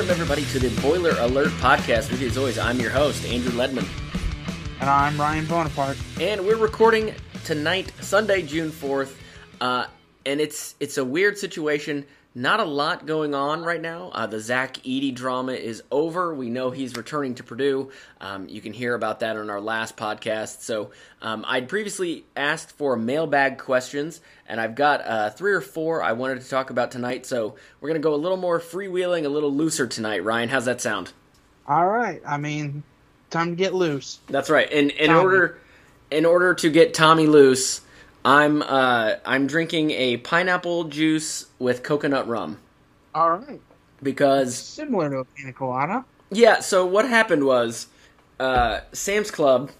Welcome, everybody, to the Boiler Alert podcast. With you, as always, I'm your host, Andrew Ledman. And I'm Ryan Bonaparte. And we're recording tonight, Sunday, June 4th. Uh, and it's it's a weird situation. Not a lot going on right now. Uh, the Zach Edey drama is over. We know he's returning to Purdue. Um, you can hear about that on our last podcast. So um, I'd previously asked for mailbag questions, and I've got uh, three or four I wanted to talk about tonight. So we're going to go a little more freewheeling, a little looser tonight. Ryan, how's that sound? All right. I mean, time to get loose. That's right. In in order in order to get Tommy loose. I'm uh, I'm drinking a pineapple juice with coconut rum. All right. Because similar to a pina colada. Yeah. So what happened was, uh, Sam's Club.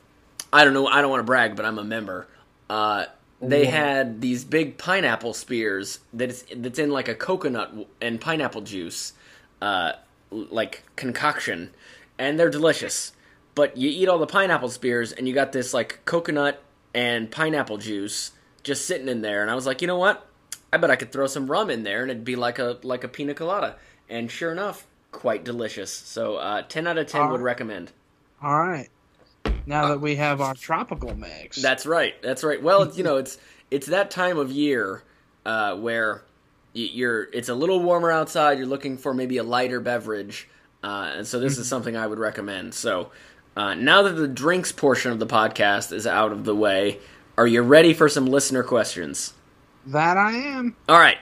I don't know. I don't want to brag, but I'm a member. Uh, they had these big pineapple spears that's that's in like a coconut and pineapple juice, uh, like concoction, and they're delicious. But you eat all the pineapple spears, and you got this like coconut and pineapple juice just sitting in there. And I was like, you know what? I bet I could throw some rum in there, and it'd be like a like a pina colada. And sure enough, quite delicious. So uh, ten out of ten all would recommend. All right. Now that we have our tropical mix. That's right. That's right. Well, you know, it's it's that time of year uh, where you're it's a little warmer outside. You're looking for maybe a lighter beverage, uh, and so this is something I would recommend. So uh, now that the drinks portion of the podcast is out of the way, are you ready for some listener questions? That I am. All right.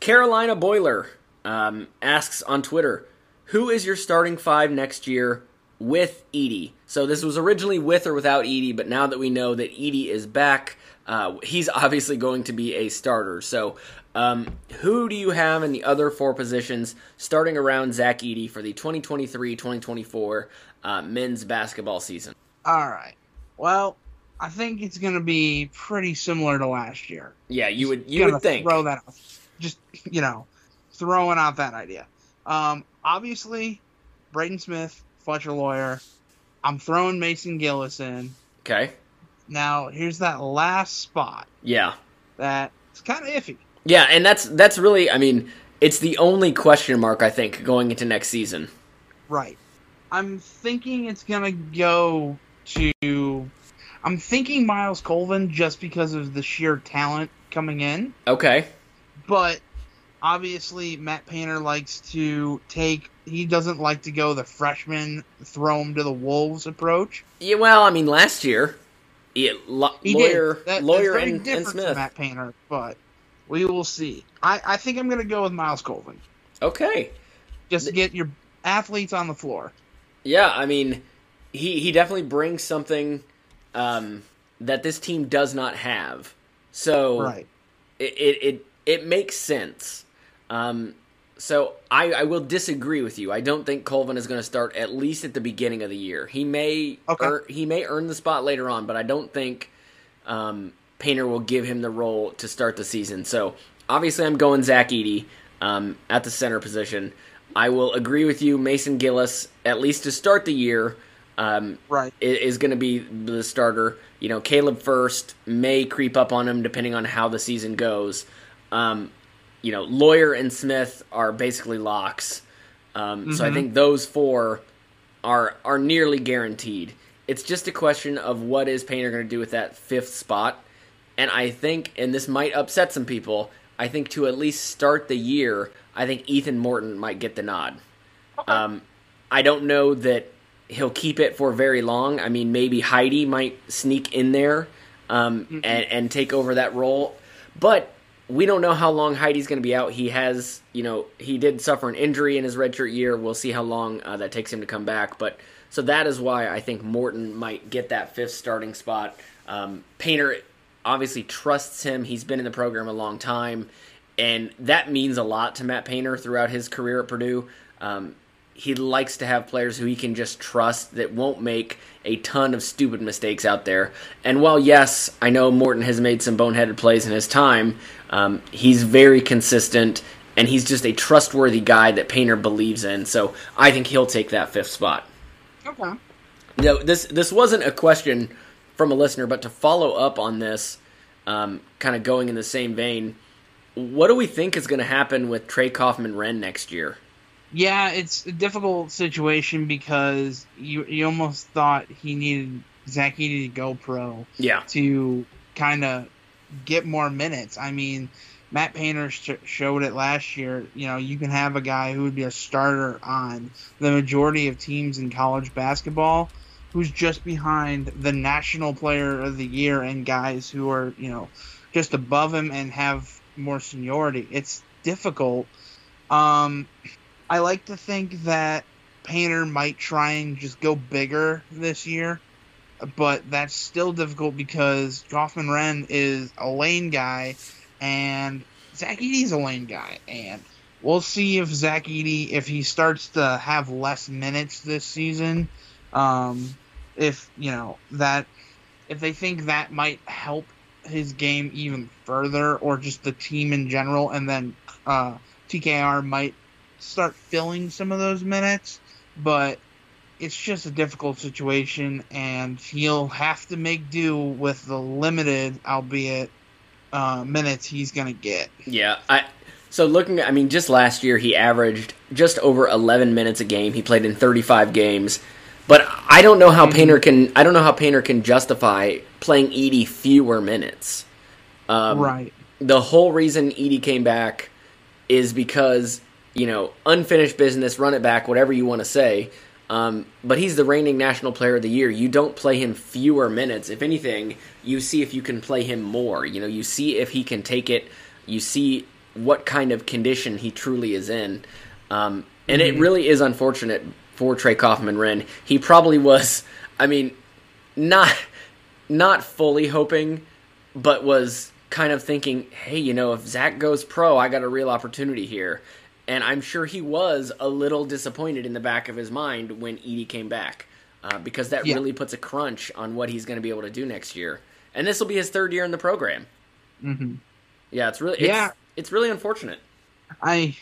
Carolina Boiler um, asks on Twitter, "Who is your starting five next year with Edey? So this was originally with or without Edey, but now that we know that Edey is back, uh, he's obviously going to be a starter. So, um, who do you have in the other four positions starting around Zach Edey for the 2023-2024 uh, men's basketball season? All right. Well, I think it's going to be pretty similar to last year. Yeah, you would you would think. Throw that out. Just, you know, throwing out that idea. Um, obviously, Braden Smith, Fletcher Loyer. I'm throwing Mason Gillis in. Okay. Now, here's that last spot. Yeah. That's kind of iffy. Yeah, and that's that's really I mean, it's the only question mark I think going into next season. Right. I'm thinking it's going to go to I'm thinking Myles Colvin just because of the sheer talent coming in. Okay. But obviously Matt Painter likes to take he doesn't like to go the freshman throw him to the wolves approach. Yeah, well, I mean last year yeah, lo- he Loyer, that, Loyer and, and Smith. Matt Painter, but we will see. I, I think I'm going to go with Myles Colvin. Okay. Just to get your athletes on the floor. Yeah, I mean, he he definitely brings something um, that this team does not have. So right. it, it, it, it makes sense. Um, so I, I will disagree with you. I don't think Colvin is going to start at least at the beginning of the year. He may okay. earn, he may earn the spot later on, but I don't think um, Painter will give him the role to start the season. So obviously, I'm going Zach Edey um, at the center position. I will agree with you, Mason Gillis, at least to start the year. um, Right. is going to be the starter. You know, Caleb Furst may creep up on him depending on how the season goes. Um, you know, Loyer and Smith are basically locks. Um, So I think those four are are nearly guaranteed. It's just a question of what is Painter going to do with that fifth spot. And I think, and this might upset some people, I think to at least start the year, I think Ethan Morton might get the nod. Um, I don't know that he'll keep it for very long. I mean, maybe Heide might sneak in there um, and, and take over that role. But we don't know how long Heide's going to be out. He has, you know, he did suffer an injury in his redshirt year. We'll see how long uh, that takes him to come back. But so that is why I think Morton might get that fifth starting spot. Um, Painter obviously trusts him. He's been in the program a long time, and that means a lot to Matt Painter throughout his career at Purdue. Um, he likes to have players who he can just trust that won't make a ton of stupid mistakes out there. And while yes, I know Morton has made some boneheaded plays in his time, um, he's very consistent and he's just a trustworthy guy that Painter believes in. So I think he'll take that fifth spot. Okay. No, this this wasn't a question from a listener, but to follow up on this, um, kind of going in the same vein, what do we think is going to happen with Trey Kaufman-Renn next year? Yeah, it's a difficult situation because you you almost thought he needed Zach Edey to go pro Yeah, to kind of get more minutes. I mean, Matt Painter sh- showed it last year. You know, you can have a guy who would be a starter on the majority of teams in college basketball who's just behind the national player of the year and guys who are, you know, just above him and have more seniority. It's difficult. Um, I like to think that Painter might try and just go bigger this year but that's still difficult because Kaufman-Renn is a lane guy, and Zach Edey's a lane guy, and we'll see if Zach Edey, if he starts to have less minutes this season, um, if you know that, if they think that might help his game even further, or just the team in general, and then uh, TKR might start filling some of those minutes, but it's just a difficult situation, and he'll have to make do with the limited, albeit, uh, minutes he's going to get. yeah. I so looking. I mean, just last year he averaged just over 11 minutes a game. He played in 35 games, but I don't know how Painter can. I don't know how Painter can justify playing Edey fewer minutes. Um, right. the whole reason Edey came back is because you know unfinished business, run it back, whatever you want to say. Um, but he's the reigning national player of the year. You don't play him fewer minutes. If anything, you see if you can play him more. You know, you see if he can take it. You see what kind of condition he truly is in. Um, and it really is unfortunate for Trey Kaufman-Renn. He probably was. I mean, not not fully hoping, but was kind of thinking, hey, you know, if Zach goes pro, I got a real opportunity here. And I'm sure he was a little disappointed in the back of his mind when Edey came back, uh, because that Yeah. really puts a crunch on what he's going to be able to do next year. And this will be his third year in the program. hmm Yeah, it's really it's, Yeah. it's really unfortunate. I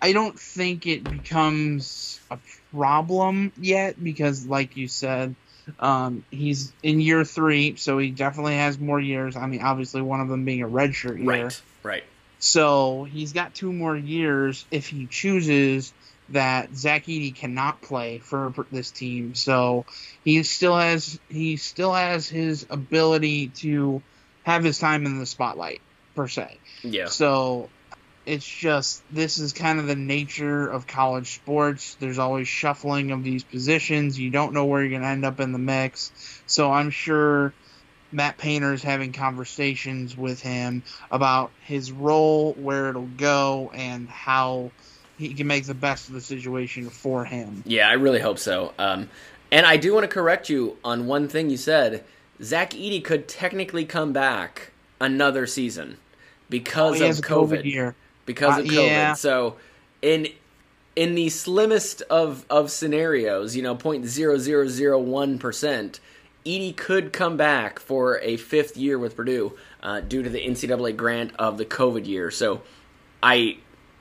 I don't think it becomes a problem yet because, like you said, um, he's in year three, so he definitely has more years. I mean, obviously, one of them being a redshirt year. Right, right. So he's got two more years if he chooses that Zach Edey cannot play for this team. So he still has he still has his ability to have his time in the spotlight per se. Yeah, So it's just this is kind of the nature of college sports. There's always shuffling of these positions. You don't know where you're going to end up in the mix. So I'm sure Matt Painter is having conversations with him about his role, where it'll go, and how he can make the best of the situation for him. Yeah, I really hope so. Um, and I do want to correct you on one thing you said. Zach Edey could technically come back another season because Oh, of COVID COVID. year. Because Uh, of COVID. yeah. So in in the slimmest of of scenarios, you know, point zero zero zero one percent, Edey could come back for a fifth year with Purdue uh, due to the NCAA grant of the COVID year. So I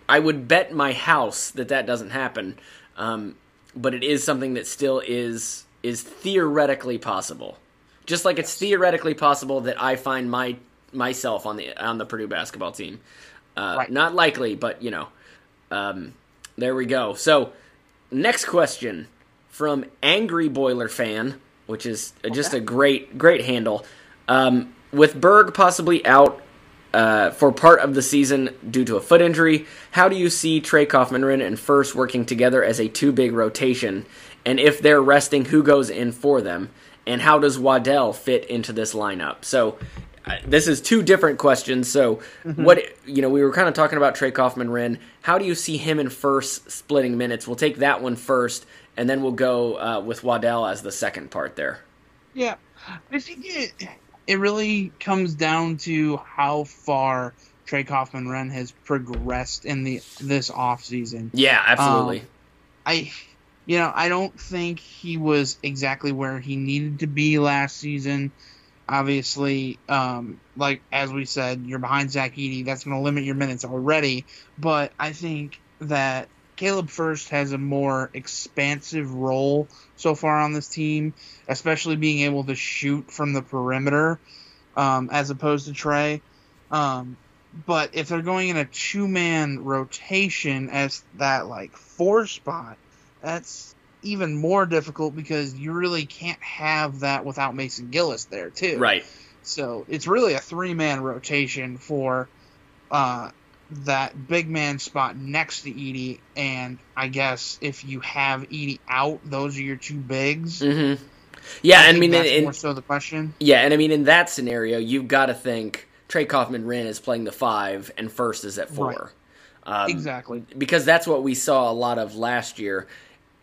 I would bet my house that that doesn't happen. Um, but it is something that still is is theoretically possible. Just like it's theoretically possible that I find my myself on the on the Purdue basketball team. Uh, Right. Not likely, but you know, um, there we go. So, next question from Angry Boiler Fan, which is just a great great handle. Um, with Berg possibly out uh, for part of the season due to a foot injury, how do you see Trey Kaufman-Renn and Furst working together as a two big rotation? And if they're resting, who goes in for them? And how does Waddell fit into this lineup? So this is two different questions. So what you know, we were kind of talking about Trey Kaufman-Renn. How do you see him and Furst splitting minutes? We'll take that one first, and then we'll go uh, with Waddell as the second part there. Yeah, I think it it really comes down to how far Trey Kaufman-Renn has progressed in the this off season. Yeah, absolutely. Um, I, you know, I don't think he was exactly where he needed to be last season. Obviously, um, like as we said, you're behind Zach Edey. That's going to limit your minutes already. But I think that Caleb Furst has a more expansive role so far on this team, especially being able to shoot from the perimeter um, as opposed to Trey. Um, but if they're going in a two man rotation as that like four spot, that's even more difficult because you really can't have that without Mason Gillis there too. right. So it's really a three man rotation for uh, that big man spot next to Edey, and I guess if you have Edey out, those are your two bigs. hmm Yeah, I and I mean, that's in, more so the question. yeah, and I mean, in that scenario, you've got to think Trey Kaufman-Renn is playing the five and Furst is at four. Um, exactly. because that's what we saw a lot of last year.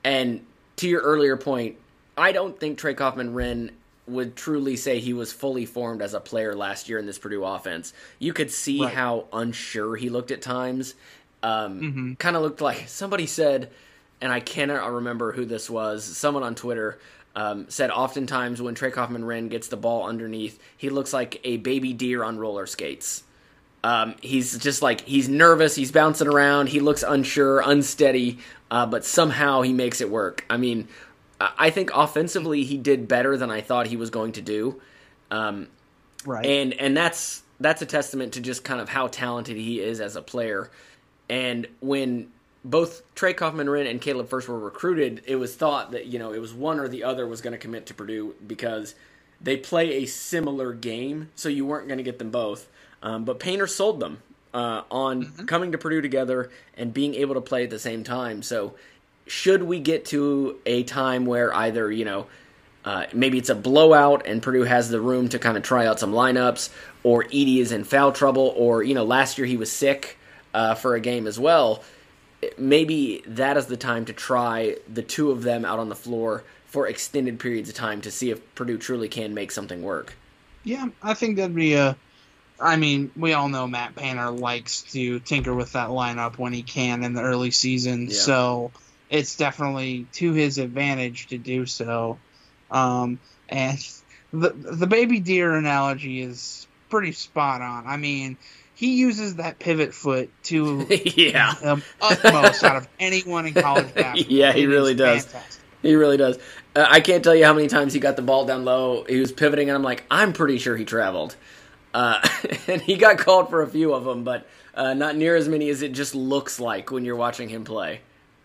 And to your earlier point, I don't think Trey Kaufman-Renn would truly say he was fully formed as a player last year in this Purdue offense. You could see Right. how unsure he looked at times. Um, Mm-hmm. Kind of looked like somebody said, and I cannot remember who this was. Someone on Twitter um, said, oftentimes when Trey Kaufman-Renn gets the ball underneath, he looks like a baby deer on roller skates. Um, he's just like he's nervous. He's bouncing around. He looks unsure, unsteady, uh, but somehow he makes it work. I mean, I think offensively he did better than I thought he was going to do, um, Right. and and that's that's a testament to just kind of how talented he is as a player. And when both Trey Kaufman-Renn and Caleb Furst were recruited, it was thought that you know it was one or the other was going to commit to Purdue because they play a similar game, so you weren't going to get them both. Um, but Painter sold them uh, on coming to Purdue together and being able to play at the same time. So, should we get to a time where either you know uh, maybe it's a blowout and Purdue has the room to kind of try out some lineups, or Edey is in foul trouble, or you know last year he was sick uh, for a game as well. Maybe that is the time to try the two of them out on the floor for extended periods of time to see if Purdue truly can make something work. Yeah, I think that'd be a. I mean, we all know Matt Painter likes to tinker with that lineup when he can in the early season, Yeah. so it's definitely to his advantage to do so. Um, and the the baby deer analogy is pretty spot on. I mean, he uses that pivot foot to yeah, the utmost out of anyone in college basketball. Yeah, he It really does. fantastic. he really does. Uh, I can't tell you how many times he got the ball down low. He was pivoting, and I'm like, I'm pretty sure he traveled. Uh, and he got called for a few of them, but uh, not near as many as it just looks like when you're watching him play.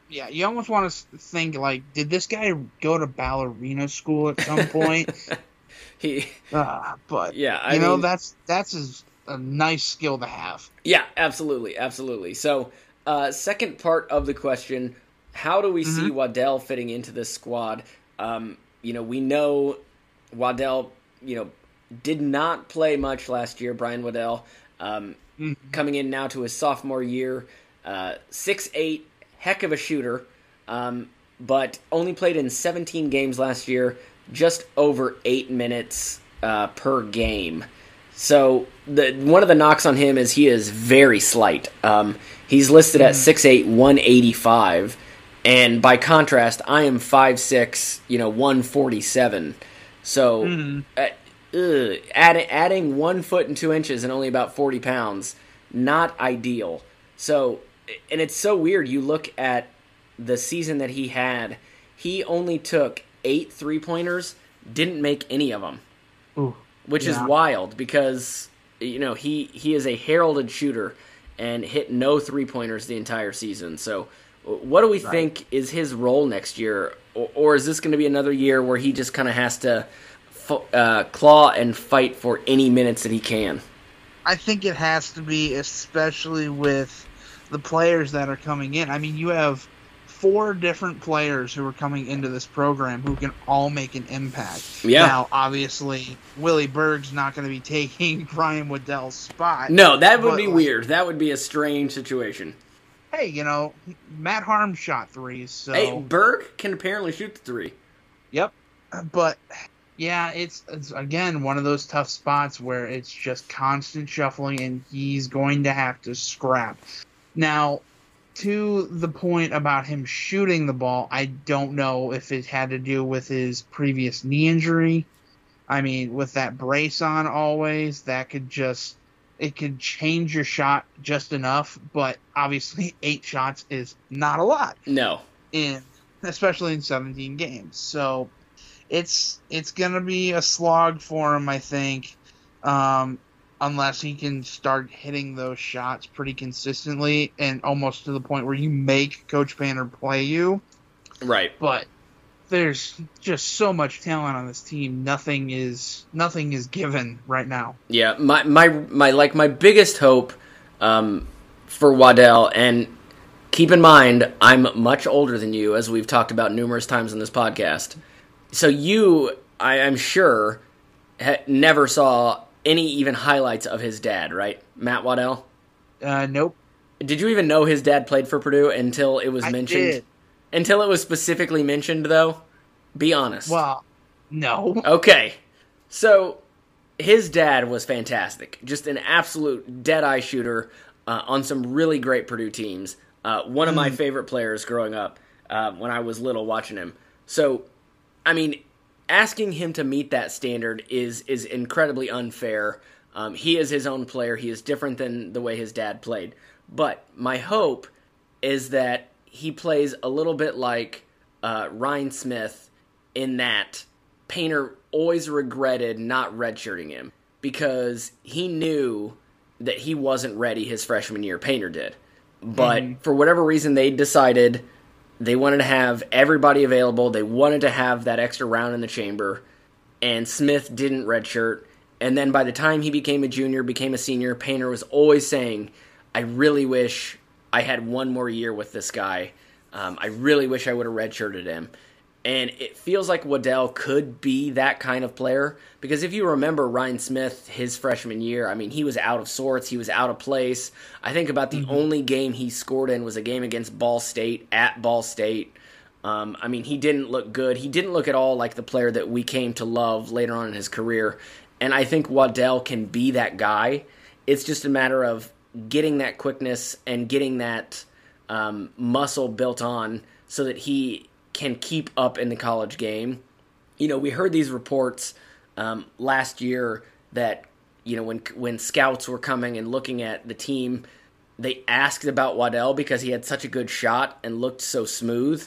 Yeah, you almost want to think like, did this guy go to ballerina school at some point? He, uh, but Yeah, I you know mean- that's that's his, a nice skill to have. yeah, absolutely, absolutely. So, uh, second part of the question: How do we see Waddell fitting into this squad? Um, you know, we know Waddell. You know, did not play much last year. Brian Waddell, um, coming in now to his sophomore year, uh, six eight, heck of a shooter, um, but only played in 17 games last year, just over eight minutes uh, per game. So the one of the knocks on him is he is very slight. Um, he's listed at 6'8", 185, and by contrast, I am 5'6", you know, 147. So uh, ugh, add, adding one foot and two inches and only about 40 pounds, not ideal. So, and it's so weird. You look at the season that he had, he only took eight three pointers, didn't make any of them, Ooh, which is wild because you know he he is a heralded shooter and hit no three pointers the entire season. So, what do we think is his role next year, or, or is this going to be another year where he just kind of has to f- uh, claw and fight for any minutes that he can? I think it has to be, especially with the players that are coming in. I mean, you have four different players who are coming into this program who can all make an impact. Yeah. Now, obviously, Willie Berg's not going to be taking Brian Waddell's spot. No, that would be like, weird. That would be a strange situation. Hey, you know, Matt Harm shot threes, so Hey, Berg can apparently shoot the three. Yep. But yeah, it's, it's again one of those tough spots where it's just constant shuffling and he's going to have to scrap. Now, to the point about him shooting the ball, I don't know if it had to do with his previous knee injury. I mean, with that brace on always, that could just it could change your shot just enough, but obviously 8 shots is not a lot No. in especially in 17 games. So it's it's gonna be a slog for him, I think, um, unless he can start hitting those shots pretty consistently and almost to the point where you make Coach Banner play you. Right. But there's just so much talent on this team. Nothing is nothing is given right now. Yeah, my my my like my biggest hope um, for Waddell, and keep in mind I'm much older than you, as we've talked about numerous times in this podcast. So you, I am sure, ha- never saw any even highlights of his dad, right, Matt Waddell? Uh, nope. Did you even know his dad played for Purdue until it was I mentioned? did. Until it was specifically mentioned, though. Be honest. Well, no. Okay. So his dad was fantastic. Just an absolute dead eye shooter uh, on some really great Purdue teams. Uh, one of my favorite players growing up uh, when I was little watching him. So, I mean, asking him to meet that standard is is incredibly unfair. Um, he is his own player. He is different than the way his dad played. But my hope is that he plays a little bit like uh, Ryan Smith in that Painter always regretted not redshirting him because he knew that he wasn't ready his freshman year. Painter did. But for whatever reason, they decided they wanted to have everybody available. They wanted to have that extra round in the chamber. And Smith didn't redshirt. And then by the time he became a junior, became a senior, Painter was always saying, I really wish I had one more year with this guy. Um, I really wish I would have redshirted him. And it feels like Waddell could be that kind of player because if you remember Ryan Smith, his freshman year, I mean, he was out of sorts. He was out of place. I think about the only game he scored in was a game against Ball State at Ball State. Um, I mean, he didn't look good. He didn't look at all like the player that we came to love later on in his career. And I think Waddell can be that guy. It's just a matter of getting that quickness and getting that um, muscle built on so that he can keep up in the college game. You know, we heard these reports um, last year that you know when when scouts were coming and looking at the team, they asked about Waddell because he had such a good shot and looked so smooth.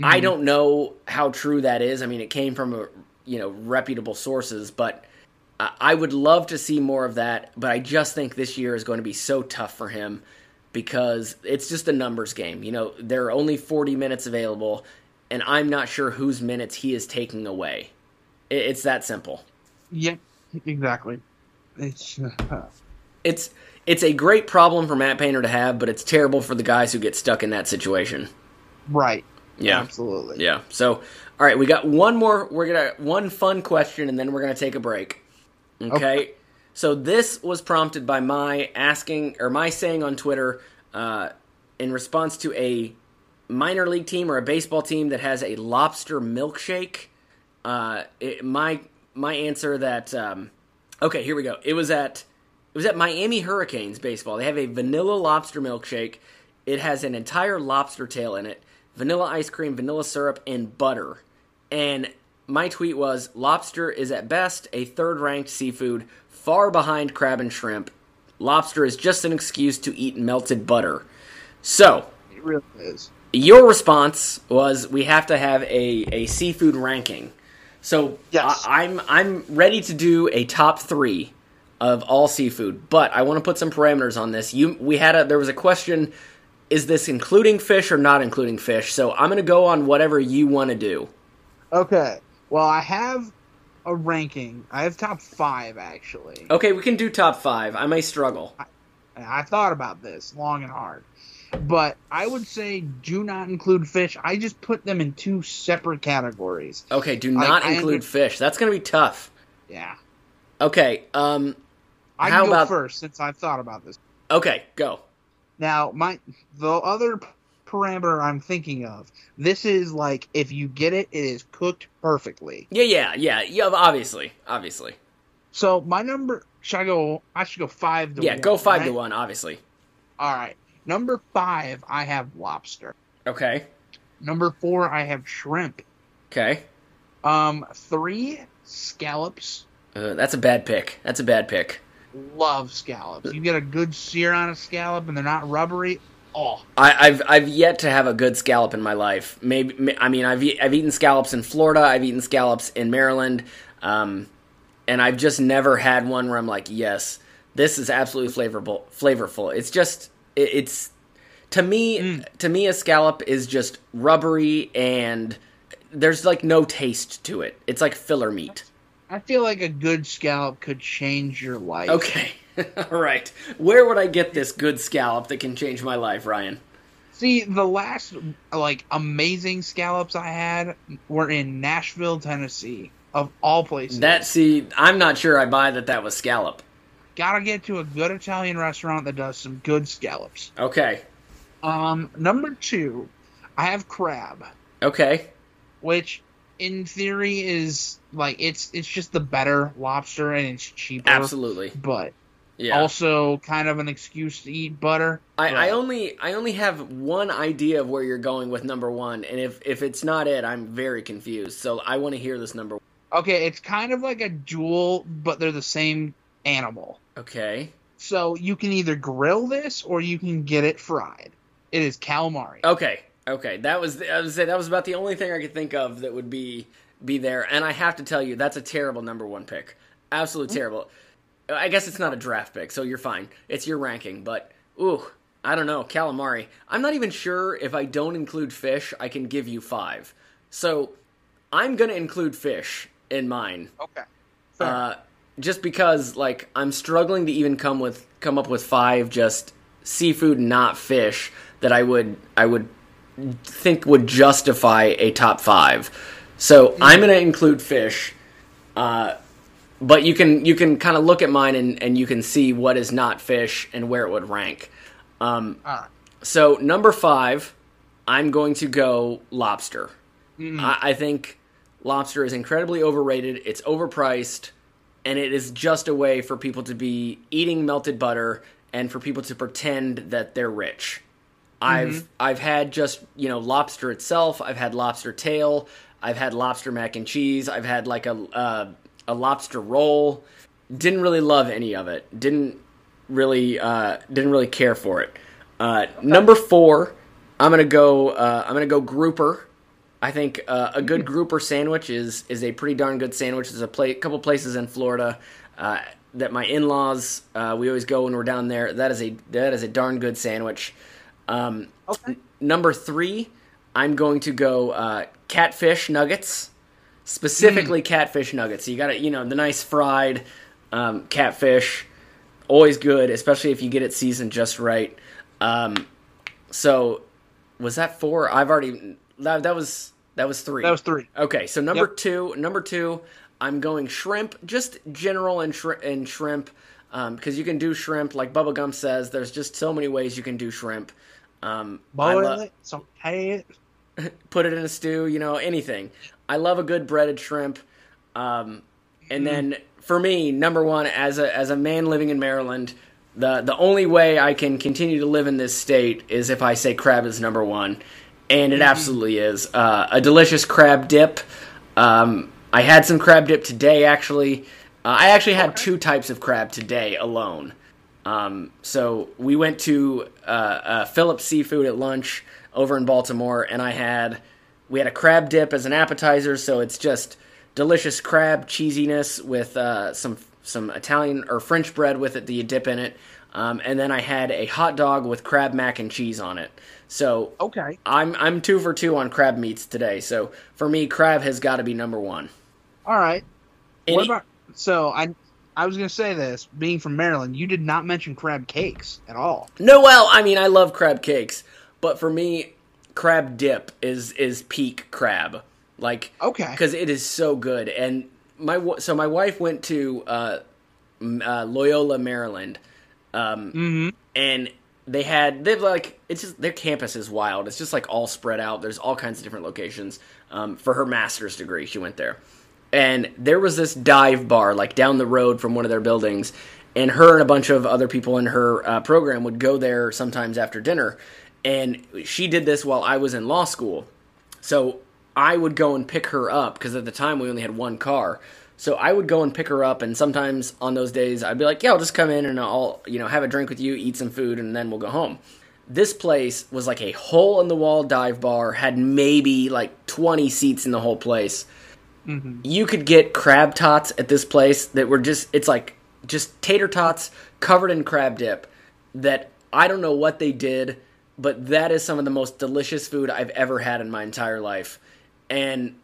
I don't know how true that is. I mean, it came from a, you know reputable sources, but I I would love to see more of that. But I just think this year is going to be so tough for him because it's just a numbers game. You know, there are only 40 minutes available, and I'm not sure whose minutes he is taking away. It's that simple. Yep, exactly. It's uh, It's it's a great problem for Matt Painter to have, but it's terrible for the guys who get stuck in that situation. right. Yeah. absolutely. Yeah. So, all right, we got one more. We're gonna one fun question, and then we're gonna take a break. Okay. Okay. So this was prompted by my asking or my saying on Twitter uh, in response to a minor league team or a baseball team that has a lobster milkshake. Uh, it, my my answer that um, okay, here we go. It was at it was at Miami Hurricanes baseball. They have a vanilla lobster milkshake. It has an entire lobster tail in it, vanilla ice cream, vanilla syrup, and butter. And my tweet was lobster is at best a third ranked seafood, far behind crab and shrimp. Lobster is just an excuse to eat melted butter. So, It really is. Your response was we have to have a, a seafood ranking. So Yes. I, I'm I'm ready to do a top three of all seafood, but I want to put some parameters on this. You we had a there was a question: is this including fish or not including fish? So I'm going to go on whatever you want to do. Okay. Well, I have a ranking. I have top five actually. Okay, we can do top five. I may struggle. And I thought about this long and hard. But I would say do not include fish. I just put them in two separate categories. Okay, do not I include under- fish. That's going to be tough. Yeah. Okay, um, I How go about- first since I've thought about this. okay, go. Now, my the other parameter I'm thinking of. This is like if you get it, it is cooked perfectly. Yeah, yeah, yeah, yeah. Obviously, obviously. So my number should I go? I should go five to Yeah, one, go five to one. Obviously. All right. Number five, I have lobster. Okay. Number four, I have shrimp. Okay. Um, three scallops. Uh, that's a bad pick. That's a bad pick. Love scallops. You get a good sear on a scallop, and they're not rubbery. Oh, I, I've I've yet to have a good scallop in my life. Maybe I mean I've I've eaten scallops in Florida. I've eaten scallops in Maryland, um, and I've just never had one where I'm like, yes, this is absolutely flavorful. Flavorful. It's just it, it's to me mm. to me a scallop is just rubbery and there's like no taste to it. It's like filler meat. I feel like a good scallop could change your life. Okay. All right. Where would I get this good scallop that can change my life, Ryan? See, the last like amazing scallops I had were in Nashville, Tennessee, of all places. That see, I'm not sure I buy that that was scallop. Gotta get to a good Italian restaurant that does some good scallops. Okay. Um, number two, I have crab, Okay. which in theory is like it's it's just the better lobster and it's cheaper. Absolutely. But Yeah. also kind of an excuse to eat butter. I, I only I only have one idea of where you're going with number one, and if if it's not it, I'm very confused. So I want to hear this number. Okay, it's kind of like a jewel, but they're the same animal. Okay. So you can either grill this or you can get it fried. It is calamari. Okay. Okay. That was I was say that was about the only thing I could think of that would be be there, and I have to tell you that's a terrible number one pick. Absolutely terrible. I guess it's not a draft pick, so you're fine. It's your ranking, but ooh, I don't know, calamari. I'm not even sure if I don't include fish, I can give you five. So I'm gonna include fish in mine. Okay. Uh, just because like I'm struggling to even come with come up with five just seafood not fish that I would I would think would justify a top five. So I'm gonna include fish. Uh, but you can you can kind of look at mine and, and you can see what is not fish and where it would rank. Um, right. so number five, I'm going to go lobster. I, I think lobster is incredibly overrated. It's overpriced, and it is just a way for people to be eating melted butter and for people to pretend that they're rich. I've I've had just you know lobster itself. I've had lobster tail. I've had lobster mac and cheese. I've had like a uh, a lobster roll. Didn't really love any of it. Didn't really uh, didn't really care for it. Uh, Number four, I'm gonna go. Uh, I'm gonna go grouper. I think uh, a good grouper sandwich is is a pretty darn good sandwich. There's a pla- couple places in Florida uh, that my in-laws uh, we always go when we're down there. That is a that is a darn good sandwich. Um, Okay. Number three, I'm going to go uh, catfish nuggets, specifically catfish nuggets. So you got to you know the nice fried um, catfish, always good, especially if you get it seasoned just right. Um, so was that four? I've already that, that was that was three. That was three. Okay, so number Yep. two, number two, I'm going shrimp, just general and, shri- and shrimp, because you can do shrimp like Bubba Gump says. There's just so many ways you can do shrimp. Um, Boil lo- it, some it. put it in a stew, you know, anything. I love a good breaded shrimp. Um, and then for me, number one, as a as a man living in Maryland, the the only way I can continue to live in this state is if I say crab is number one, and it absolutely is. Uh, a delicious crab dip. Um, I had some crab dip today, actually. Uh, I actually had two types of crab today alone. Um, so we went to uh, uh, Phillips Seafood at lunch over in Baltimore, and I had we had a crab dip as an appetizer. So it's just delicious crab cheesiness with uh, some some Italian or French bread with it that you dip in it. Um, and then I had a hot dog with crab mac and cheese on it. So Okay. I'm I'm two for two on crab meats today. So for me, crab has got to be number one. All right. Any- What about so I I was gonna say this, being from Maryland, you did not mention crab cakes at all. No, well, I mean, I love crab cakes, but for me, crab dip is is peak crab. Like, Okay. because it is so good. And my so my wife went to uh, uh, Loyola, Maryland, um, Mm-hmm. and they had they've like it's just their campus is wild. It's just like all spread out. There's all kinds of different locations. Um, for her master's degree, she went there, and there was this dive bar like down the road from one of their buildings, and her and a bunch of other people in her uh, program would go there sometimes after dinner, and she did this while I was in law school. So I would go and pick her up because at the time we only had one car. So I would go and pick her up, and sometimes on those days I'd be like, "Yeah, I'll just come in and I'll you know have a drink with you, eat some food, and then we'll go home." This place was like a hole in the wall dive bar, had maybe like 20 seats in the whole place. Mm-hmm. You could get crab tots at this place that were just it's like just tater tots covered in crab dip that I don't know what they did, but that is some of the most delicious food I've ever had in my entire life. And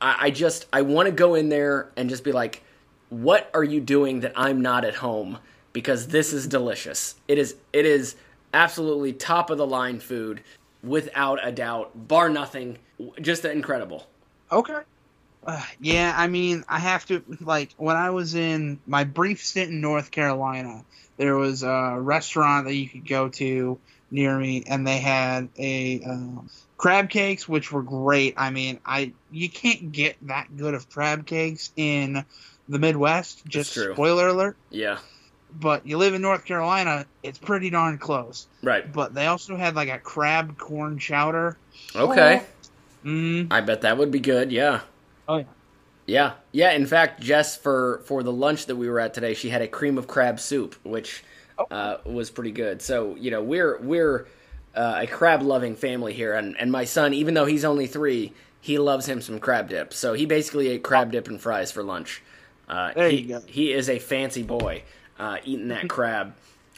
I, I just I want to go in there and just be like, what are you doing that I'm not at home? Because this is delicious. It is it is absolutely top of the line food without a doubt, bar nothing. Just incredible. Okay. Uh, yeah, I mean, I have to like when I was in my brief stint in North Carolina, there was a restaurant that you could go to near me, and they had a uh, crab cakes, which were great. I mean, I you can't get that good of crab cakes in the Midwest. Just spoiler alert. Yeah. But you live in North Carolina, it's pretty darn close. Right. But they also had like a crab corn chowder. Okay. Mm. I bet that would be good. Yeah. Oh yeah. Yeah. Yeah, in fact, Jess for for the lunch that we were at today, she had a cream of crab soup, which uh, was pretty good. So, you know, we're we're uh, a crab loving family here and and my son, even though he's only 3, he loves him some crab dip. So, he basically ate crab dip and fries for lunch. Uh, There he, you go. He is a fancy boy uh, eating that crab.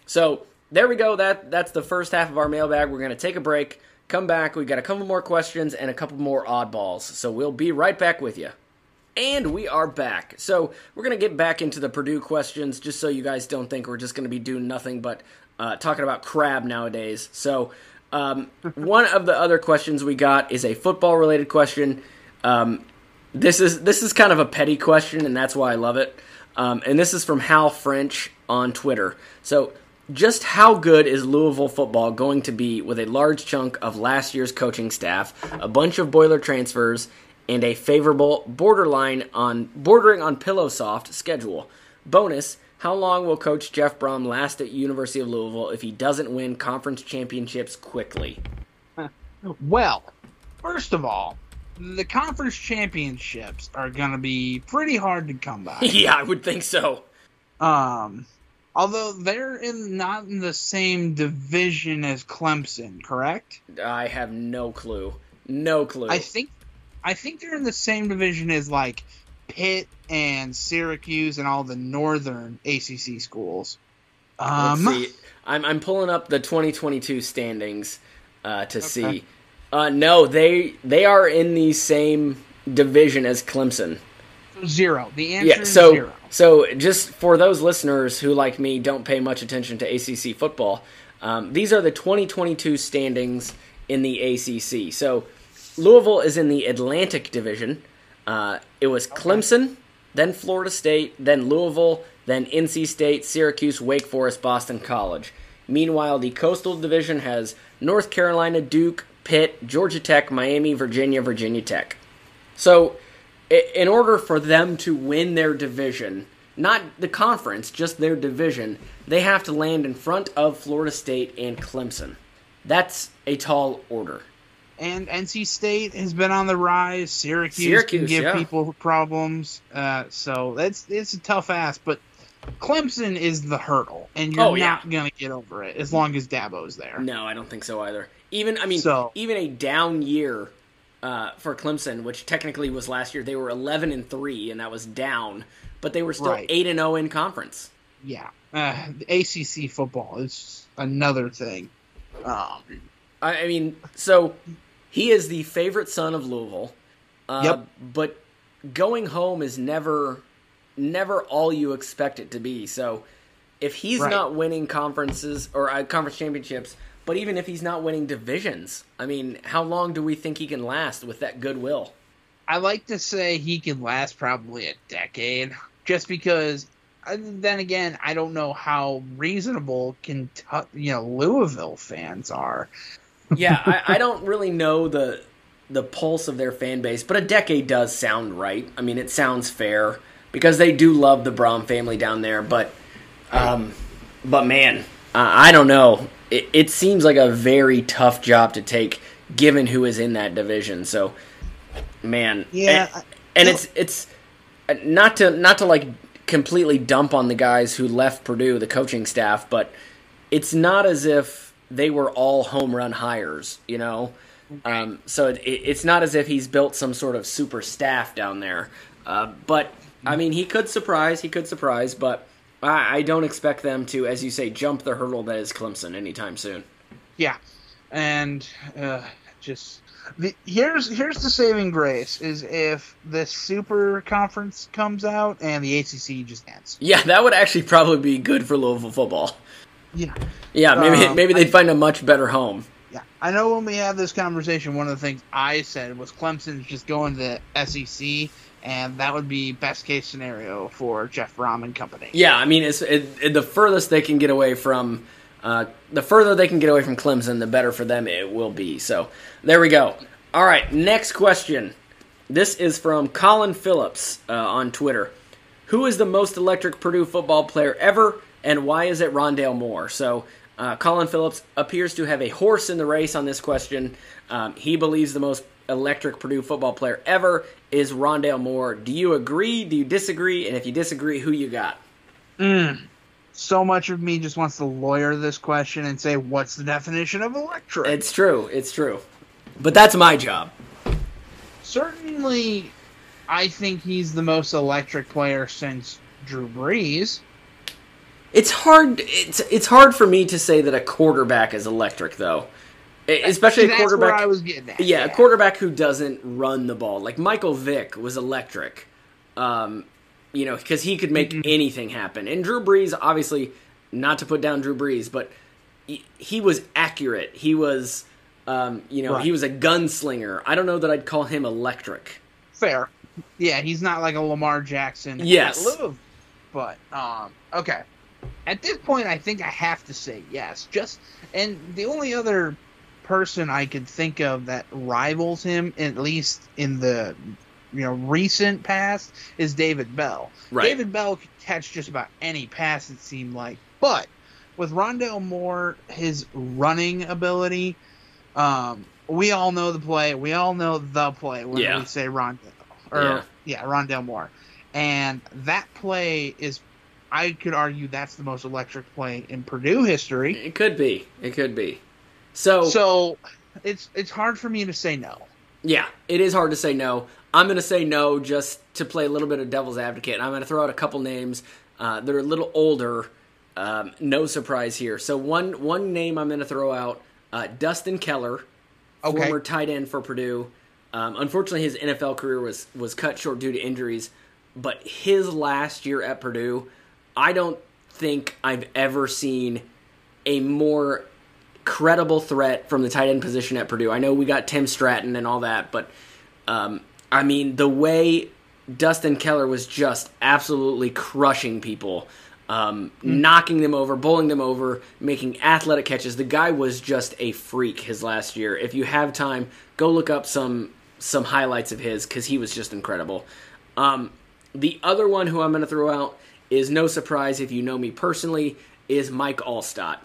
So there we go. That that's the first half of our mailbag. We're gonna take a break, come back. We got a couple more questions and a couple more oddballs. So we'll be right back with you. And we are back. So we're gonna get back into the Purdue questions, just so you guys don't think we're just gonna be doing nothing but uh, talking about crab nowadays. So um, one of the other questions we got is a football related question. Um, this is this is kind of a petty question, and that's why I love it. Um, and this is from Hal French on Twitter. So, just how good is Louisville football going to be with a large chunk of last year's coaching staff, a bunch of boiler transfers, and a favorable borderline on bordering on pillow soft schedule? Bonus: How long will Coach Jeff Brohm last at University of Louisville if he doesn't win conference championships quickly? Well, first of all, the conference championships are going to be pretty hard to come by. yeah, I would think so. um, although they're in not in the same division as Clemson, correct? I have no clue. No clue. I think, I think they're in the same division as like Pitt and Syracuse and all the northern ACC schools. Let's Um, see. I'm I'm pulling up the 2022 standings uh, to see. Uh, no, they they are in the same division as Clemson. zero. The answer Yeah. is So zero. so just for those listeners who like me don't pay much attention to ACC football, um, these are the 2022 standings in the ACC. So Louisville is in the Atlantic Division. Uh, it was Clemson, then Florida State, then Louisville, then NC State, Syracuse, Wake Forest, Boston College. Meanwhile, the Coastal Division has North Carolina, Duke, Pitt, Georgia Tech, Miami, Virginia, Virginia Tech. So, in order for them to win their division, not the conference, just their division, they have to land in front of Florida State and Clemson. That's a tall order. And NC State has been on the rise. Syracuse, Syracuse, can give yeah. people problems. Uh, so that's it's a tough ass. But Clemson is the hurdle, and you're Oh, yeah. not gonna get over it as long as Dabo's there. No, I don't think so either. Even I mean, So- even a down year uh, for Clemson, which technically was last year, they were eleven and three, and that was down, but they were still Right. eight and zero in conference. Yeah, uh, the ACC football is another thing. Um, I, I mean, so he is the favorite son of Louisville. Uh, Yep. But going home is never, never all you expect it to be. So if he's Right. not winning conferences or uh, conference championships, but even if he's not winning divisions, I mean, how long do we think he can last with that goodwill? I like to say he can last probably a decade, just because. uh, Then again, I don't know how reasonable can you know Louisville fans are. Yeah, I, I don't really know the the pulse of their fan base, but a decade does sound right. I mean, it sounds fair because they do love the Brohm family down there. But, um, but man, uh, I don't know. It, it seems like a very tough job to take, given who is in that division. So, man, Yeah, and, and it's it's uh, not to not to like completely dump on the guys who left Purdue, the coaching staff, but it's not as if they were all home run hires, you know. Um, so it, it, it's not as if he's built some sort of super staff down there. Uh, but I mean, he could surprise. He could surprise, but I, I don't expect them to, as you say, jump the hurdle that is Clemson anytime soon. Yeah, and uh, just the, here's here's the saving grace is if the super conference comes out and the ACC just ends. Yeah, that would actually probably be good for Louisville football. Yeah, Yeah, maybe Um, maybe they'd find a much better home. yeah. I know when we had this conversation, one of the things I said was Clemson's just going to the SEC, and that would be best case scenario for Jeff Brohm and company. Yeah, I mean, it's it, it- the furthest they can get away from, uh, the further they can get away from Clemson, the better for them it will be. So there we go. All right, next question. This is from Colin Phillips uh, on Twitter. Who is the most electric Purdue football player ever, and why is it Rondale Moore? So uh, Colin Phillips appears to have a horse in the race on this question. Um, he believes the most electric Purdue football player ever is Rondale Moore. Do you agree? Do you disagree? And if you disagree, who you got? So much of me just wants to lawyer this question and say, what's the definition of electric? It's true. It's true. But that's my job. certainly I think he's the most electric player since Drew Brees. It's hard. It's it's hard for me to say that a quarterback is electric, though. Especially a quarterback. I was getting at. yeah, a quarterback who doesn't run the ball. Like Michael Vick was electric. Um, you know, because he could make anything happen. And Drew Brees, obviously, not to put down Drew Brees, but he, he was accurate. He was, um, you know, Right. he was a gunslinger. I don't know that I'd call him electric. Fair. Yeah, he's not like a Lamar Jackson. Yes. Louisville. But um, okay. At this point, I think I have to say yes. Just and the only other person I could think of that rivals him, at least in the you know recent past, is David Bell. Right. David Bell could catch just about any pass. It seemed like, but with Rondale Moore, his running ability, um, we all know the play. We all know the play when Yeah. we say Rondale or Yeah. yeah, Rondale Moore, and that play is. I could argue that's the most electric play in Purdue history. It could be. It could be. So, So it's it's hard for me to say no. Yeah, it is hard to say no. I'm going to say no just to play a little bit of devil's advocate. And I'm going to throw out a couple names uh, that are a little older. Um, no surprise here. So one one name I'm going to throw out: uh, Dustin Keller, Okay. former tight end for Purdue. Um, unfortunately, his NFL career was was cut short due to injuries. But his last year at Purdue, I don't think I've ever seen a more credible threat from the tight end position at Purdue. I know we got Tim Stratton and all that, but um, I mean the way Dustin Keller was just absolutely crushing people, um, knocking them over, bowling them over, making athletic catches. The guy was just a freak his last year. If you have time, go look up some some highlights of his because he was just incredible. Um, the other one who I'm going to throw out is no surprise if you know me personally is Mike Alstott.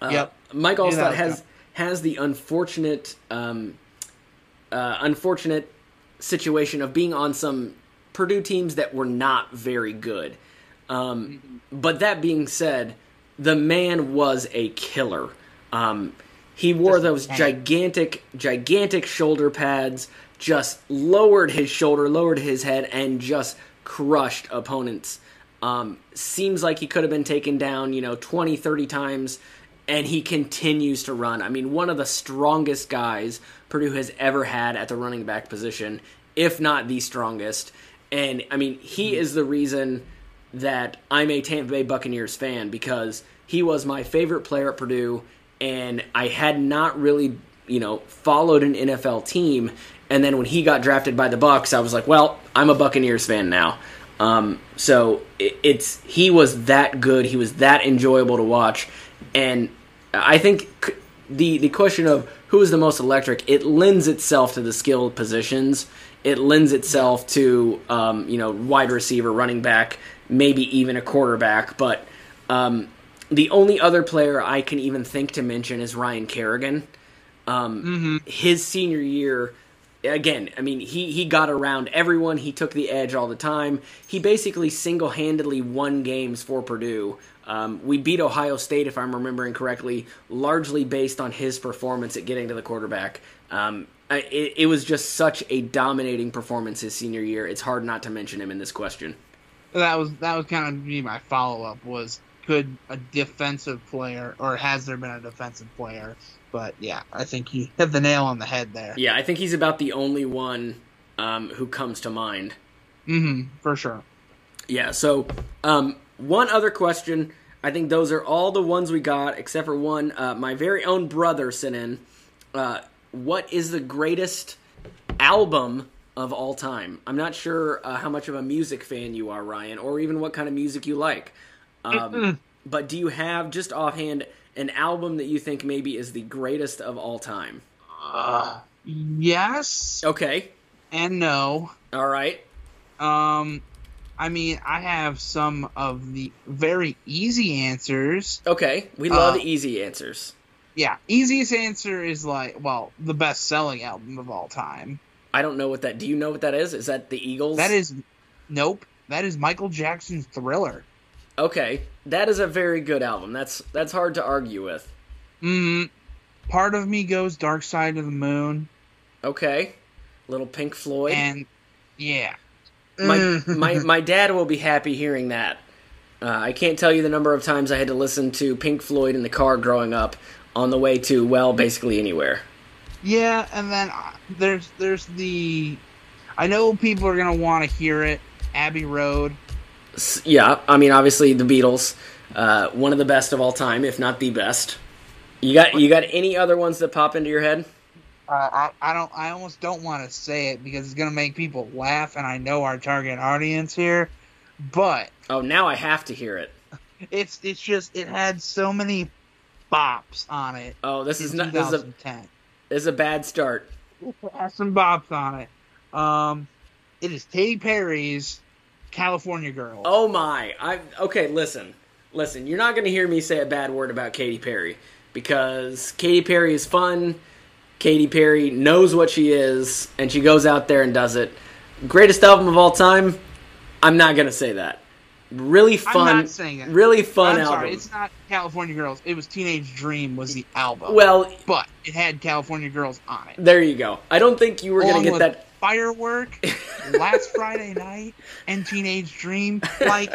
Uh, Yep. Mike Alstott was has coming. has the unfortunate um, uh, unfortunate situation of being on some Purdue teams that were not very good. Um, but that being said, the man was a killer. Um, he wore those gigantic, gigantic shoulder pads, just lowered his shoulder, lowered his head, and just crushed opponents. Um, seems like he could have been taken down, you know, 20, 30 times, and he continues to run. I mean, one of the strongest guys Purdue has ever had at the running back position, if not the strongest. And, I mean, he is the reason that I'm a Tampa Bay Buccaneers fan because he was my favorite player at Purdue, and I had not really, you know, followed an NFL team. And then when he got drafted by the Bucks, I was like, well, I'm a Buccaneers fan now. Um, so it, it's he was that good. He was that enjoyable to watch, and I think the the question of who is the most electric it lends itself to the skilled positions. It lends itself to um, you know wide receiver, running back, maybe even a quarterback. But um, the only other player I can even think to mention is Ryan Kerrigan. Um, Mm-hmm. His senior year, again, I mean, he, he got around everyone. He took the edge all the time. He basically single handedly won games for Purdue. Um, we beat Ohio State, if I'm remembering correctly, largely based on his performance at getting to the quarterback. Um, it, it was just such a dominating performance his senior year. It's hard not to mention him in this question. That was that was kind of me. my follow up was could a defensive player or has there been a defensive player? But yeah, I think you hit the nail on the head there. Yeah, I think he's about the only one um, who comes to mind. Mm-hmm, for sure. Yeah, so um, one other question. I think those are all the ones we got, except for one. Uh, my very own brother sent in. Uh, what is the greatest album of all time? I'm not sure uh, how much of a music fan you are, Ryan, or even what kind of music you like. Um, but do you have, just offhand, an album that you think maybe is the greatest of all time? Yes Okay. and no. All right. Um, I mean, I have some of the very easy answers. Okay. We love Uh, easy answers. Yeah, easiest answer is like, well, the best selling album of all time. I don't know what that. Do you know what that is? Is that the Eagles? That is, nope, that is Michael Jackson's Thriller. Okay, that is a very good album. That's that's hard to argue with. Mm, part of me goes Dark Side of the Moon, Okay, little Pink Floyd. and yeah, my Mm. my my dad will be happy hearing that. Uh, I can't tell you the number of times I had to listen to Pink Floyd in the car growing up on the way to well, basically anywhere. yeah, and then uh, there's there's the, I know people are gonna want to hear it, Abbey Road. Yeah, I mean obviously the Beatles, uh, one of the best of all time, if not the best. You got you got any other ones that pop into your head? Uh, I, I don't. I almost don't want to say it because it's gonna make people laugh, and I know our target audience here. But Oh, now I have to hear it. it's it's just it had so many bops on it. Oh, this is not this is a 2010. this is a bad start. It has some bops on it. Um, it is Katy Perry's California Girl. Oh my! I okay. Listen, listen. You're not going to hear me say a bad word about Katy Perry because Katy Perry is fun. Katy Perry knows what she is, and she goes out there and does it. Greatest album of all time. I'm not going to say that. Really fun. I'm not saying it. Really fun I'm album. sorry, it's not California Girls. It was Teenage Dream was the album. well, but it had California Girls on it. there you go. I don't think you were going to get that. Firework, Last Friday Night, and Teenage Dream. Like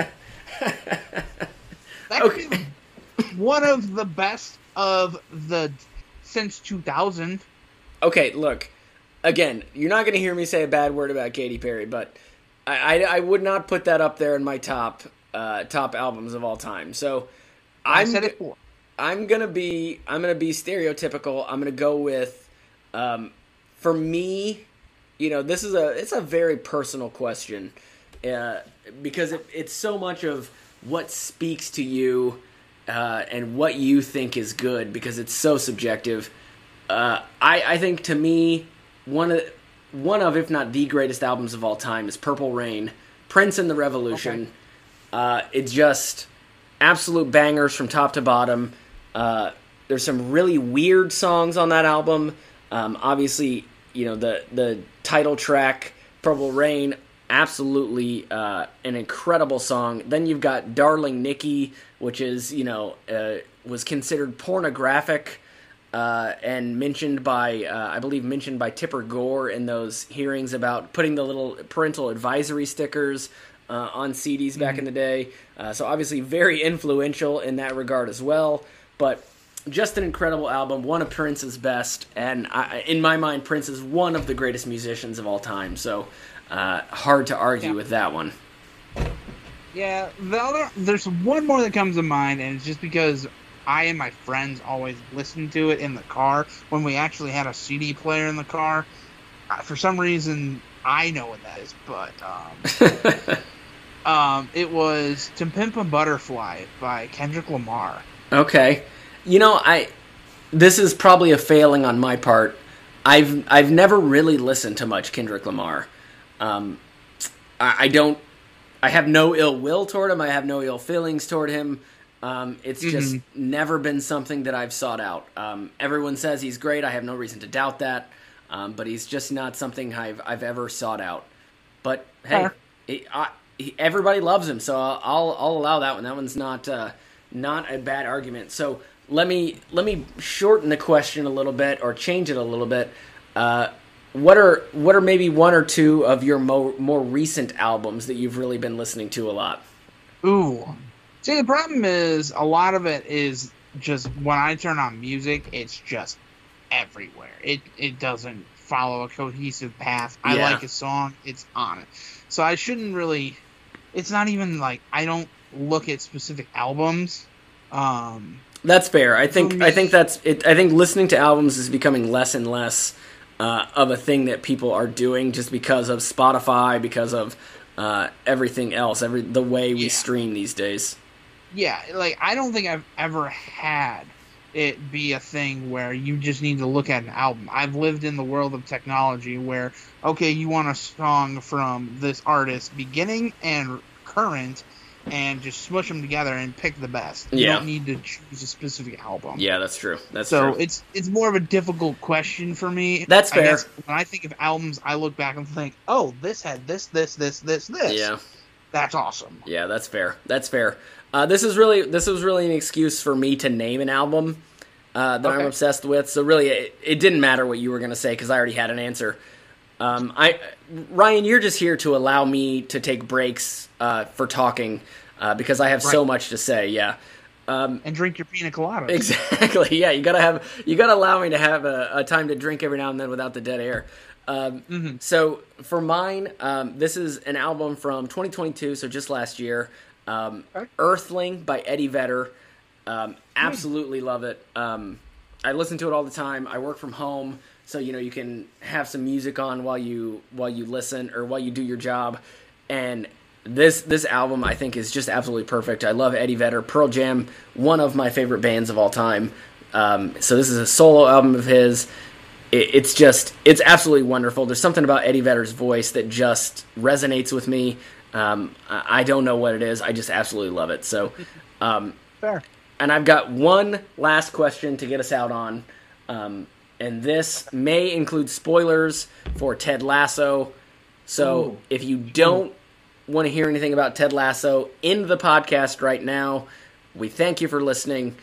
that Okay. could be one of the best of the since 2000. Okay, look. Again, you're not going to hear me say a bad word about Katy Perry, but I, I, I would not put that up there in my top uh, top albums of all time. So I said it before. I'm gonna be I'm gonna be stereotypical. I'm gonna go with um, for me, you know, this is a it's a very personal question uh, because it, it's so much of what speaks to you uh, and what you think is good because it's so subjective. Uh, I I think to me one of one of if not the greatest albums of all time is Purple Rain, Prince and the Revolution. Okay. Uh, it's just absolute bangers from top to bottom. Uh, there's some really weird songs on that album. Um, obviously, you know the the title track, "Purple Rain," absolutely uh, an incredible song. Then you've got "Darling Nikki," which is you know uh, was considered pornographic. Uh, and mentioned by, uh, I believe, mentioned by Tipper Gore in those hearings about putting the little parental advisory stickers uh, on CDs back in the day. Uh, so obviously very influential in that regard as well. But just an incredible album, one of Prince's best, and I, in my mind, Prince is one of the greatest musicians of all time. So uh, hard to argue Yeah. with that one. Yeah, the other there's one more that comes to mind, and it's just because I and my friends always listened to it in the car when we actually had a CD player in the car. For some reason, I know what that is, but um, um, it was "To Pimp a Butterfly" by Kendrick Lamar. Okay. You know, I this is probably a failing on my part. I've I've never really listened to much Kendrick Lamar. Um, I, I don't. I have no ill will toward him. I have no ill feelings toward him. Um, it's just never been something that I've sought out. Um, everyone says he's great. I have no reason to doubt that. Um, but he's just not something I've I've ever sought out. But hey, Fair. he, I, he, everybody loves him, so I'll I'll allow that one. That one's not uh, not a bad argument. So let me let me shorten the question a little bit or change it a little bit. Uh, what are what are maybe one or two of your more more recent albums that you've really been listening to a lot? Ooh. See, the problem is a lot of it is just when I turn on music, it's just everywhere. It it doesn't follow a cohesive path. I Yeah. like a song, it's on it. So I shouldn't really. It's not even like I don't look at specific albums. Um, That's fair. I think I think that's it. I think listening to albums is becoming less and less uh, of a thing that people are doing just because of Spotify, because of uh, everything else, every the way we Yeah. stream these days. yeah, like I don't think I've ever had it be a thing where you just need to look at an album. I've lived in the world of technology where okay, you want a song from this artist beginning and current and just smush them together and pick the best. You Yeah. don't need to choose a specific album. Yeah, that's true. That's So true. it's it's more of a difficult question for me. That's I fair. guess when I think of albums, I look back and think, "Oh, this had this, this, this, this, this. yeah. that's awesome." Yeah, that's fair. That's fair. Uh, this is really this was really an excuse for me to name an album uh, that I'm obsessed with. So really, it, it didn't matter what you were going to say because I already had an answer. Um, I Ryan, you're just here to allow me to take breaks uh, for talking uh, because I have so much to say. Yeah. Um, And drink your pina colada. Exactly. Yeah, you gotta have you gotta allow me to have a, a time to drink every now and then without the dead air. Um, So for mine, um, this is an album from 2022, so just last year. Um. Earthling by Eddie Vedder. Um, absolutely love it. Um, I listen to it all the time. I work from home, so you know you can have some music on while you while you listen or while you do your job. And this this album I think is just absolutely perfect. I love Eddie Vedder, Pearl Jam, one of my favorite bands of all time. Um, so this is a solo album of his. It, it's just it's absolutely wonderful. There's something about Eddie Vedder's voice that just resonates with me. Um, I, I don't know what it is. I just absolutely love it. So. Um, Fair. and I've got one last question to get us out on. And this may include spoilers for Ted Lasso. So Ooh. if you don't want to hear anything about Ted Lasso, end the podcast right now. We thank you for listening.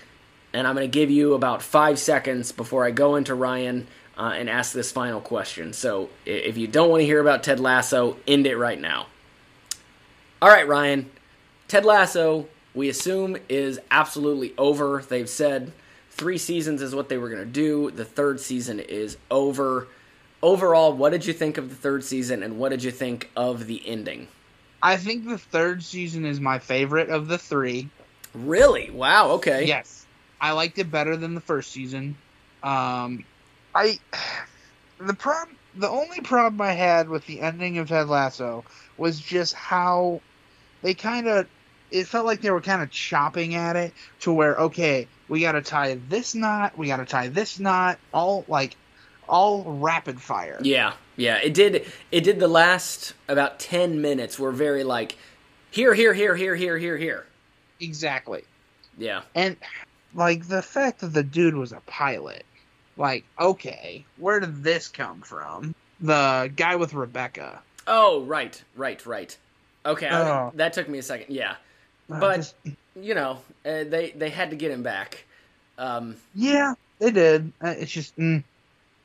And I'm going to give you about five seconds before I go into Ryan uh, and ask this final question. So if you don't want to hear about Ted Lasso, end it right now. All right, Ryan. Ted Lasso, we assume, is absolutely over. They've said three seasons is what they were going to do. The third season is over. Overall, what did you think of the third season and what did you think of the ending? I think the third season is my favorite of the three. Really? Wow, okay. Yes, I liked it better than the first season. Um, I the problem, the only problem I had with the ending of Ted Lasso was just how they kind of. It felt like they were kind of chopping at it to where okay, we got to tie this knot, we got to tie this knot, all like all rapid fire. Yeah, yeah. It did it did the last about 10 minutes were very like here here here here here here here. Exactly. Yeah. And like the fact that the dude was a pilot, like, okay, where did this come from? The guy with Rebecca. Oh, right, right, right. Okay, I- Oh. that took me a second. Yeah, but you know, uh, they they had to get him back. Um, yeah, they did. Uh, It's just mm,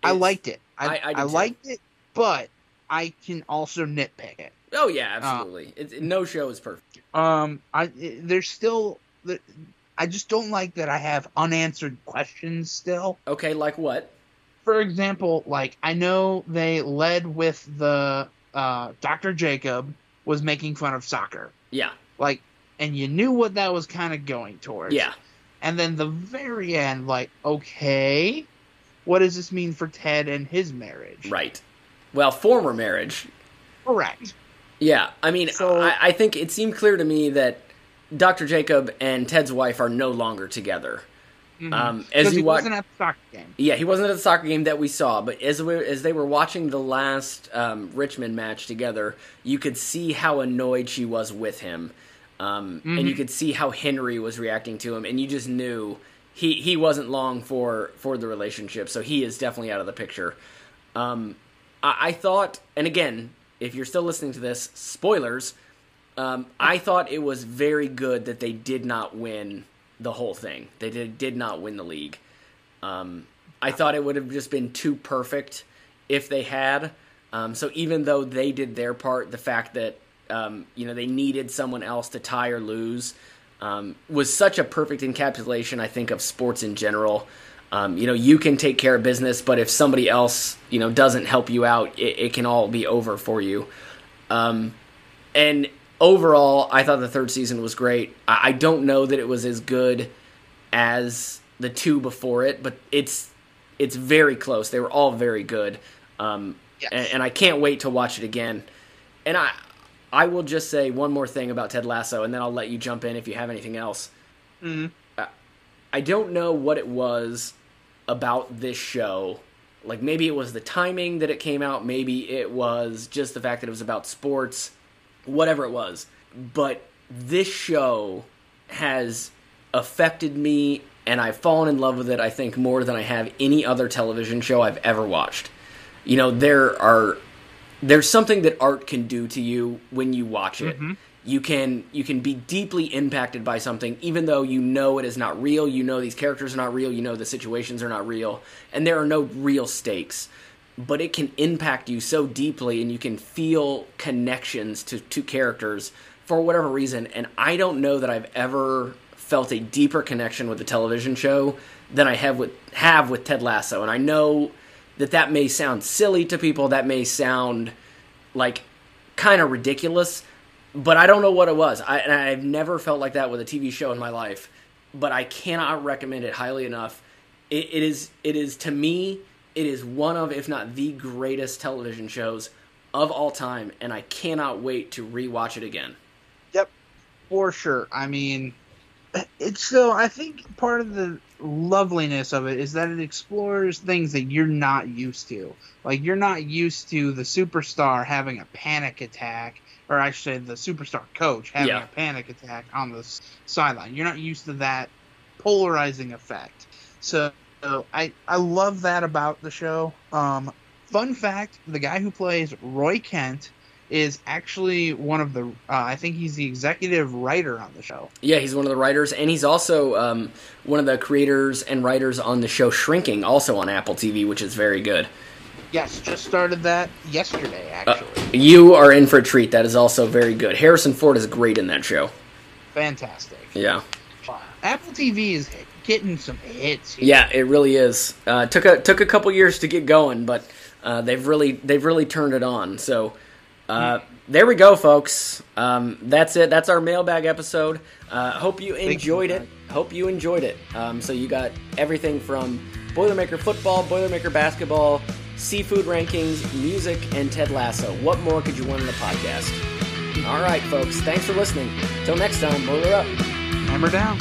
I liked it. I I- I I, liked it, but I can also nitpick it. oh yeah, absolutely. It's no show is perfect. Um, I it- there's still I just don't like that I have unanswered questions still. Okay, like what? For example, like I know they led with the uh, Dr. Jacob was making fun of soccer, Yeah, like, and you knew what that was kind of going towards. yeah, And then the very end, like, okay, what does this mean for Ted and his marriage? right. Well, former marriage. Correct. Yeah, I mean, So- I, I think it seemed clear to me that Dr. Jacob and Ted's wife are no longer together. Um, as you he watch, wasn't at the soccer game. yeah, he wasn't at the soccer game that we saw, but as we, as they were watching the last um, Richmond match together, you could see how annoyed she was with him, um, and you could see how Henry was reacting to him, and you just knew he he wasn't long for for the relationship, so he is definitely out of the picture. Um, I, I thought, and again, if you're still listening to this, spoilers. Um, I thought it was very good that they did not win the whole thing. They did, did not win the league. Um, I thought it would have just been too perfect if they had. Um, so even though they did their part, the fact that um, you know they needed someone else to tie or lose um, was such a perfect encapsulation. I think of sports in general. Um, you know, you can take care of business, but if somebody else you know doesn't help you out, it, it can all be over for you. Um, and overall, I thought the third season was great. I, I don't know that it was as good as the two before it, but it's it's very close. They were all very good, um, Yes. and, and I can't wait to watch it again. And I I will just say one more thing about Ted Lasso, and then I'll let you jump in if you have anything else. Mhm. Uh, I don't know what it was about this show. Like maybe it was the timing that it came out, maybe it was just the fact that it was about sports, whatever it was. But this show has affected me and I've fallen in love with it I think more than I have any other television show I've ever watched. You know, there are there's something that art can do to you when you watch it. Mm-hmm. You can you can be deeply impacted by something even though you know it is not real, you know these characters are not real, you know the situations are not real, and there are no real stakes. But it can impact you so deeply and you can feel connections to, two characters for whatever reason. And I don't know that I've ever felt a deeper connection with a television show than I have with have with Ted Lasso. And I know that that may sound silly to people, that may sound like kind of ridiculous, but I don't know what it was. I, and I've never felt like that with a TV show in my life. But I cannot recommend it highly enough. It, it is it is to me it is one of if not the greatest television shows of all time, and I cannot wait to rewatch it again. Yep, for sure. I mean, it's so. I think part of the loveliness of it is that it explores things that you're not used to. Like you're not used to the superstar having a panic attack, or I should say, the superstar coach having Yeah. a panic attack on the s- sideline. You're not used to that polarizing effect. So I I love that about the show. Um, fun fact: the guy who plays Roy Kent is actually one of the. Uh, I think he's the executive writer on the show. Yeah, he's one of the writers, and he's also um, one of the creators and writers on the show Shrinking, also on Apple TV, which is very good. Yes, just started that yesterday. Uh, Actually, you are in for a treat. That is also very good. Harrison Ford is great in that show. fantastic. Yeah, Apple TV is getting some hits. Here. yeah, it really is. Uh, took a took a couple years to get going, but uh, they've really they've really turned it on. So uh, there we go, folks. Um, that's it. That's our mailbag episode. Uh, hope you enjoyed it. Hope you enjoyed it. Um, so you got everything from Boilermaker football, Boilermaker basketball, seafood rankings, music, and Ted Lasso. What more could you want in a podcast? All right, folks. Thanks for listening. Till next time, boiler up. Hammer down.